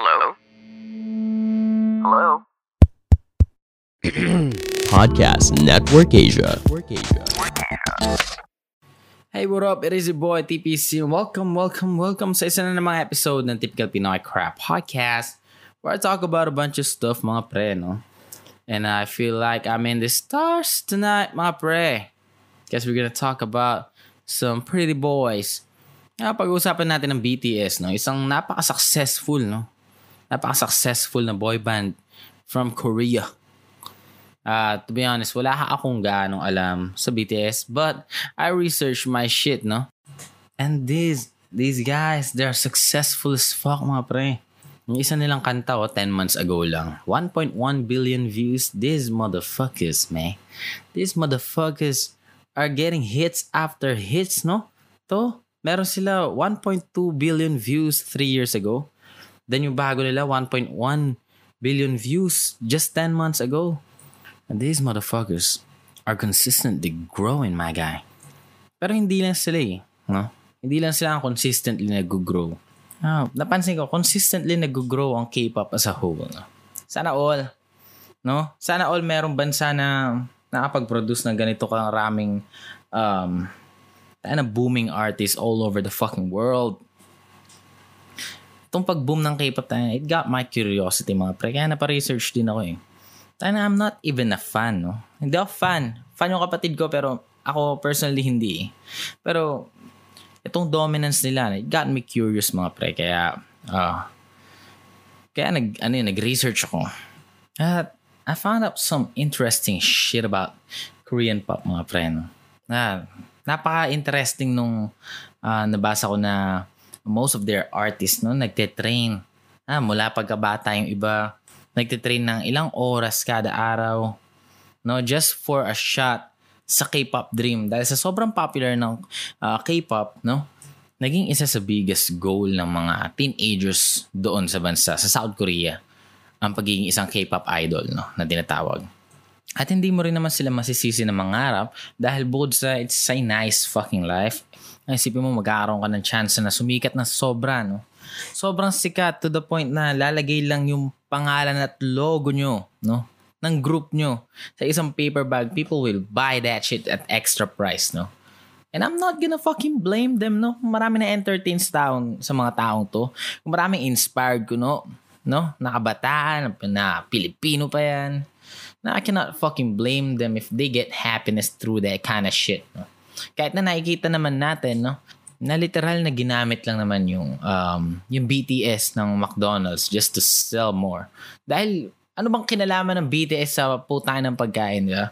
Hello? Hello? Podcast Network Asia. Hey, what up? It is your boy TPC. Welcome, welcome, welcome sa isa na namang episode ng Typical Pinoy Crap Podcast where I talk about a bunch of stuff, mga pre, no? And I feel like I'm in the stars tonight, mga pre. Guess we're gonna talk about some pretty boys. Ah, pag-uusapan natin ng BTS, no? Isang napaka-successful, no? Napaka-successful na boy band from Korea. Uh, to be honest, wala ka akong ganong alam sa BTS. But I researched my shit, no? And these, these guys, they're successful as fuck, mga pre. Yung isa nilang kanta, oh, 10 months ago lang. 1.1 billion views. These motherfuckers, man. These motherfuckers are getting hits after hits, no? To, meron sila 1.2 billion views 3 years ago. Then yung bago nila, 1.1 billion views just 10 months ago. And these motherfuckers are consistently growing, my guy. Pero hindi lang sila eh. No? Hindi lang sila ang consistently nag-grow. Ah, napansin ko, consistently nag-grow ang K-pop as a whole. No? Sana all. No? Sana all merong bansa na nakapag-produce ng ganito karaming um, na booming artists all over the fucking world itong pag-boom ng K-pop tayo, it got my curiosity mga pre. Kaya napa-research din ako eh. Tayo I'm not even a fan, no? Hindi ako fan. Fan yung kapatid ko pero ako personally hindi eh. Pero itong dominance nila, it got me curious mga pre. Kaya, uh, kaya nag, ano yun, nag-research ako. At I found out some interesting shit about Korean pop mga pre. No? Na, napaka-interesting nung uh, nabasa ko na most of their artists no nagte-train. Ah, mula pagkabata yung iba nagte-train ng ilang oras kada araw no just for a shot sa K-pop dream dahil sa sobrang popular ng uh, K-pop no naging isa sa biggest goal ng mga teenagers doon sa bansa sa South Korea ang pagiging isang K-pop idol no na tinatawag at hindi mo rin naman sila masisisi na mangarap dahil bukod sa it's a nice fucking life isipin mo, magkakaroon ka ng chance na sumikat na sobra, no? Sobrang sikat to the point na lalagay lang yung pangalan at logo nyo, no? Ng group nyo sa isang paper bag. People will buy that shit at extra price, no? And I'm not gonna fucking blame them, no? Marami na entertain sa, taong, sa mga taong to. Kung maraming inspired ko, no? No? Nakabataan, na Pilipino pa yan. Na I cannot fucking blame them if they get happiness through that kind of shit, no? Kahit na nakikita naman natin, no, na literal na ginamit lang naman yung um, yung BTS ng McDonald's just to sell more. Dahil ano bang kinalaman ng BTS sa putahe ng pagkain, di ba?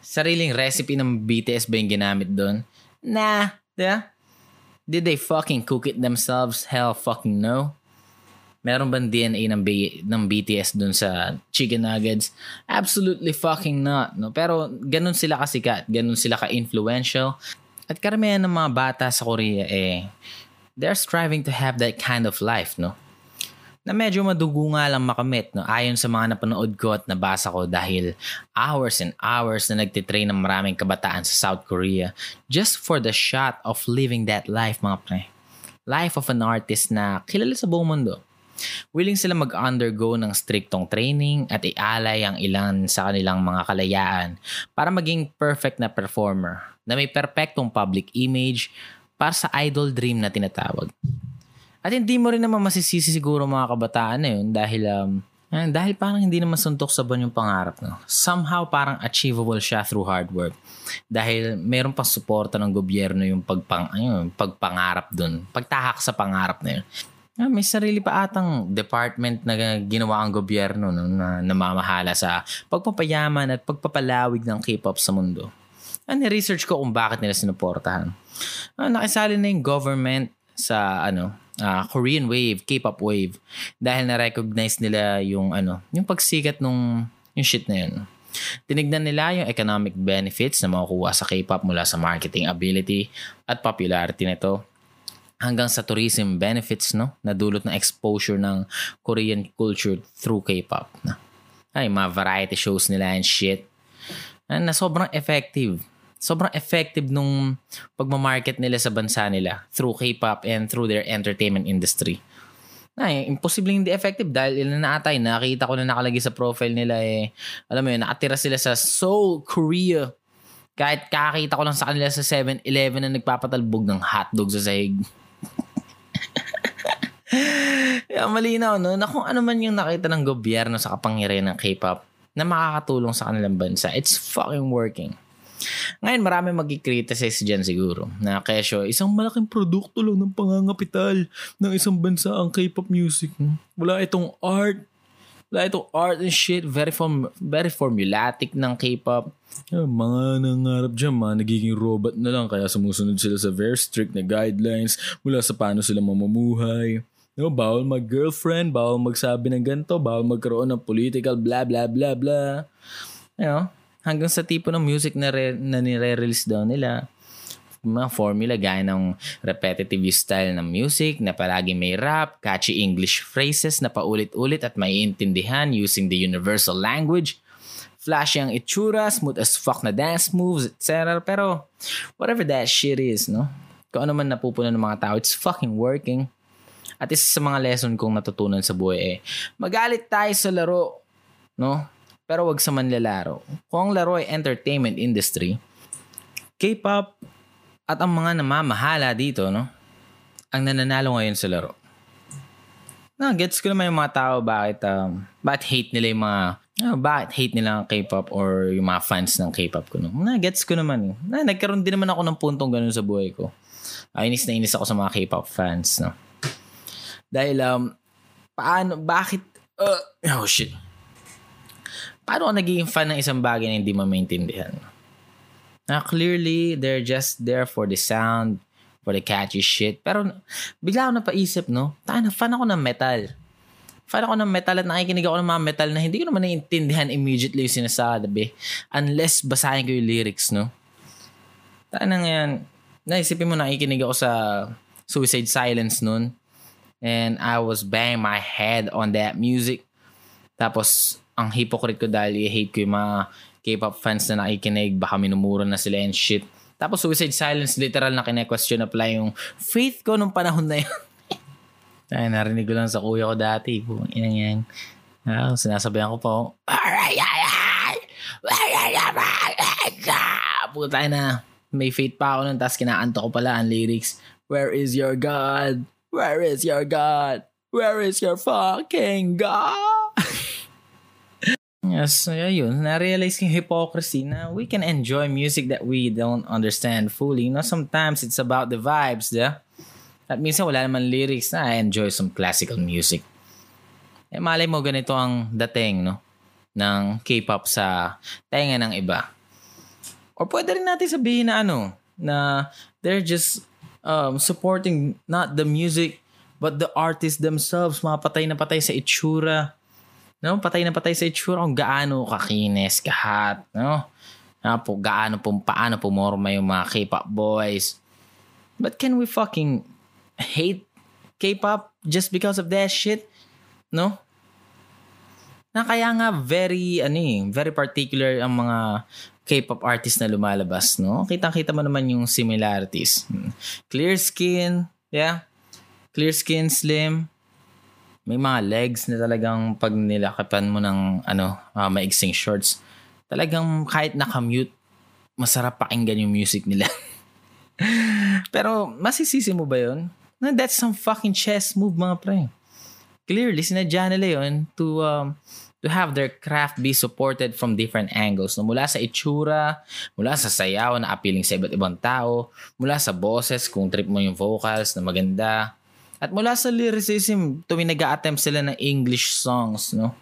Sariling recipe ng BTS ba yung ginamit doon? Nah, di ba? Did they fucking cook it themselves? Hell fucking no. Meron bang DNA ng, B- ng BTS dun sa chicken nuggets? Absolutely fucking not. No? Pero ganun sila kasikat. Ganun sila ka-influential. At karamihan ng mga bata sa Korea eh, they're striving to have that kind of life, no? Na medyo madugo nga lang makamit, no? Ayon sa mga napanood ko at nabasa ko dahil hours and hours na nagtitrain ng maraming kabataan sa South Korea just for the shot of living that life, mga pre. Life of an artist na kilala sa buong mundo. Willing sila mag-undergo ng striktong training at ialay ang ilan sa kanilang mga kalayaan para maging perfect na performer na may perpektong public image para sa idol dream na tinatawag. At hindi mo rin naman masisisi siguro mga kabataan na yun dahil um, eh, dahil parang hindi naman suntok sa buwan yung pangarap. No? Somehow parang achievable siya through hard work. Dahil meron pang suporta ng gobyerno yung pagpang, ayun, pagpangarap dun. Pagtahak sa pangarap na yun. Ah, may sarili pa atang department na ginawa ang gobyerno no, na namamahala sa pagpapayaman at pagpapalawig ng K-pop sa mundo. Ah, research ko kung bakit nila sinuportahan. Ah, nakisali na yung government sa ano uh, Korean wave, K-pop wave dahil na-recognize nila yung ano, yung pagsikat nung yung shit na yun. Tinignan nila yung economic benefits na makukuha sa K-pop mula sa marketing ability at popularity nito hanggang sa tourism benefits no? Na dulot ng exposure ng Korean culture through K-pop na ay mga variety shows nila and shit. Na sobrang effective. Sobrang effective nung pagmamarket nila sa bansa nila through K-pop and through their entertainment industry. Na eh, imposible hindi effective dahil ilan na atay nakita ko na nakalagay sa profile nila eh. Alam mo yun nakatira sila sa Seoul, Korea. Kahit kakita ko lang sa kanila sa 7-Eleven na nagpapatalbog ng hotdog sa sahig Kaya malinaw no, na kung ano man yung nakita ng gobyerno sa kapangyarihan ng K-pop na makakatulong sa kanilang bansa, it's fucking working. Ngayon, marami mag-criticize dyan siguro na kesyo, isang malaking produkto lang ng pangangapital ng isang bansa ang K-pop music. Wala itong art, wala itong art and shit, very, form, very formulatic ng K-pop. Yeah, mga nangarap dyan, mga nagiging robot na lang kaya sumusunod sila sa very strict na guidelines mula sa paano sila mamumuhay. No, bawal mag-girlfriend, bawal magsabi ng ganito, bawal magkaroon ng political blah blah blah blah. You know, hanggang sa tipo ng music na, re, na nire-release daw nila. Mga formula gaya ng repetitive style ng music na palagi may rap, catchy English phrases na paulit-ulit at maiintindihan using the universal language. Flashy ang itsura, smooth as fuck na dance moves, etc. Pero whatever that shit is, no? Kung ano man napupunan ng mga tao, it's fucking working. At isa sa mga lesson kong natutunan sa buhay eh, magalit tayo sa laro, no? Pero wag sa manlalaro. Kung ang laro ay entertainment industry, K-pop at ang mga namamahala dito, no? Ang nananalo ngayon sa laro. Na, gets ko naman yung mga tao bakit, um, bakit hate nila yung mga, uh, bakit hate nila ang K-pop or yung mga fans ng K-pop ko. No? Na, gets ko naman. Na, nagkaroon din naman ako ng puntong ganun sa buhay ko. Uh, inis na inis ako sa mga K-pop fans. No? Dahil, um, paano, bakit, uh, oh shit. Paano ka naging fan ng isang bagay na hindi mo maintindihan? Na clearly, they're just there for the sound, for the catchy shit. Pero, bigla ako napaisip, no? Tayo na, fan ako ng metal. Fan ako ng metal at nakikinig ako ng mga metal na hindi ko naman naiintindihan immediately yung sinasabi. Unless basahin ko yung lyrics, no? Tayo na ngayon, naisipin mo nakikinig ako sa Suicide Silence nun and I was banging my head on that music. Tapos, ang hypocrite ko dahil i-hate ko yung mga K-pop fans na nakikinig, baka minumura na sila and shit. Tapos Suicide Silence, literal na kine-question na pala yung faith ko nung panahon na yun. Ay, narinig ko lang sa kuya ko dati. Pung inang yan. Ah, sinasabihan ko po. Puta na. May faith pa ako nun, tapos kinaanto ko pala ang lyrics. Where is your God? Where is your God? Where is your fucking God? yes, ayun. Na-realize yung hypocrisy na we can enjoy music that we don't understand fully. No, sometimes it's about the vibes, yeah? At minsan wala naman lyrics na I enjoy some classical music. Eh, malay mo ganito ang dating, no? ng K-pop sa tenga ng iba. Or pwede rin natin sabihin na ano, na they're just um, supporting not the music but the artists themselves. Mga patay na patay sa itsura. No? Patay na patay sa itsura kung gaano kakinis, kahat. No? Na po, gaano po, paano pumorma yung mga K-pop boys. But can we fucking hate K-pop just because of that shit? No? Na kaya nga very, ano eh, very particular ang mga K-pop artist na lumalabas, no? Kita-kita mo naman yung similarities. Hmm. Clear skin, yeah. Clear skin, slim. May mga legs na talagang pag nilakapan mo ng ano, uh, maigsing shorts, talagang kahit nakamute, masarap pakinggan yung music nila. Pero masisisi mo ba yun? No, that's some fucking chess move mga pre. Clearly, sinadya nila yun to um, to have their craft be supported from different angles. No? Mula sa itsura, mula sa sayaw na appealing sa iba't ibang tao, mula sa boses kung trip mo yung vocals na maganda, at mula sa lyricism tuwing nag attempt sila ng English songs. No?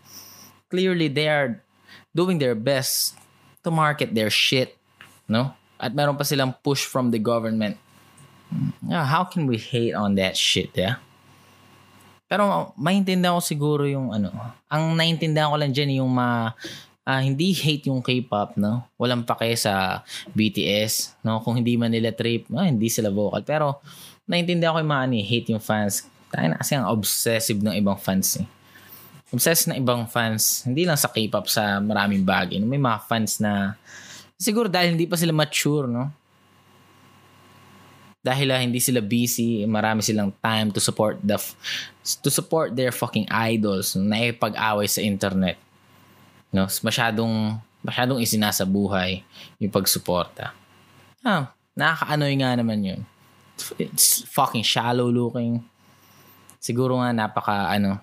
Clearly, they are doing their best to market their shit. No? At meron pa silang push from the government. Yeah, how can we hate on that shit, yeah? Pero maintindihan ko siguro yung ano, ang naintindihan ko lang dyan yung ma, uh, hindi hate yung K-pop, no? Walang pake sa BTS, no? Kung hindi man nila trip, ah, hindi sila vocal. Pero naintindihan ko yung mga ano, eh, hate yung fans. Tayo na kasi ang obsessive ng ibang fans eh. Obsessed ng ibang fans, hindi lang sa K-pop, sa maraming bagay. No? May mga fans na siguro dahil hindi pa sila mature, no? Dahil uh, hindi sila busy, marami silang time to support the to support their fucking idols na ipag-away sa internet. No, masyadong masyadong isinasa buhay yung pagsuporta. Ah, nakakaanoy nga naman yun. It's fucking shallow looking. Siguro nga napaka ano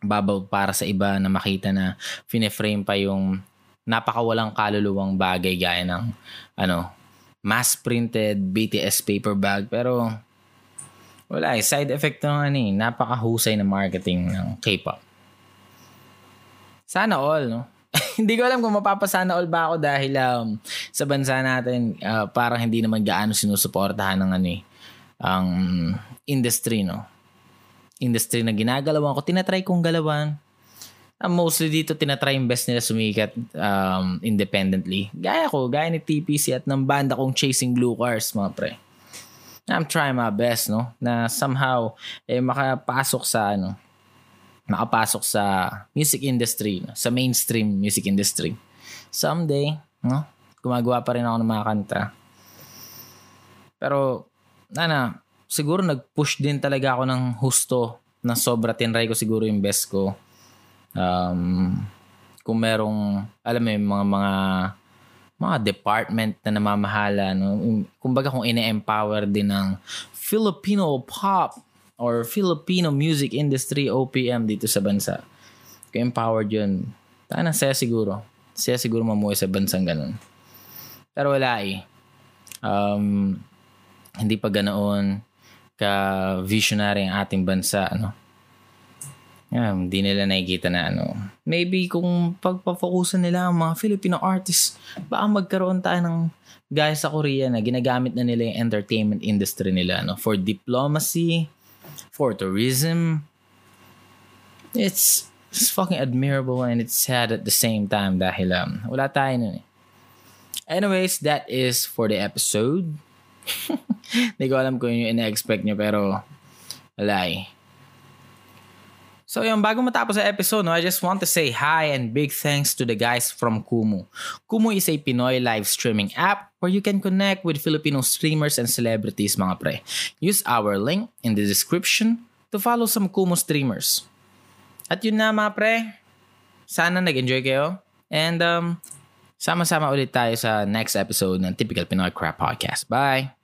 babaw para sa iba na makita na fine-frame pa yung napakawalang kaluluwang bagay gaya ng ano mass-printed BTS paper bag. Pero, wala eh. Side effect ng ano eh. Napakahusay na marketing ng K-pop. Sana all, no? hindi ko alam kung mapapasana all ba ako dahil um, sa bansa natin uh, parang hindi naman gaano sinusuportahan ng ano eh, ang industry, no? Industry na ginagalawan ko. Tinatry kong galawan uh, mostly dito tinatry yung best nila sumikat um, independently. Gaya ko, gaya ni TPC at ng banda kong Chasing Blue Cars, mga pre. I'm trying my best, no? Na somehow, eh, makapasok sa, ano, makapasok sa music industry, no? sa mainstream music industry. Someday, no? Gumagawa pa rin ako ng mga kanta. Pero, ano, siguro nag-push din talaga ako ng husto na sobra tinry ko siguro yung best ko um, kung merong, alam mo yung mga, mga, mga department na namamahala, no? kumbaga kung ine-empower din ng Filipino pop or Filipino music industry, OPM dito sa bansa. Kung empowered yun, sana saya siguro. Saya siguro mamuhay sa bansang ganun. Pero wala eh. Um, hindi pa ganoon ka visionary ang ating bansa, ano? Yeah, hindi nila nakikita na ano. Maybe kung pagpafokusan nila ang mga Filipino artists, baka magkaroon tayo ng gaya sa Korea na ginagamit na nila yung entertainment industry nila no for diplomacy, for tourism. It's, it's fucking admirable and it's sad at the same time dahil um, wala tayo nun eh. Anyways, that is for the episode. Hindi ko alam kung yung ina-expect nyo pero wala eh So yung bago matapos sa episode, no, I just want to say hi and big thanks to the guys from Kumu. Kumu is a Pinoy live streaming app where you can connect with Filipino streamers and celebrities mga pre. Use our link in the description to follow some Kumu streamers. At yun na mga pre, sana nag-enjoy kayo. And um, sama-sama ulit tayo sa next episode ng Typical Pinoy Crap Podcast. Bye!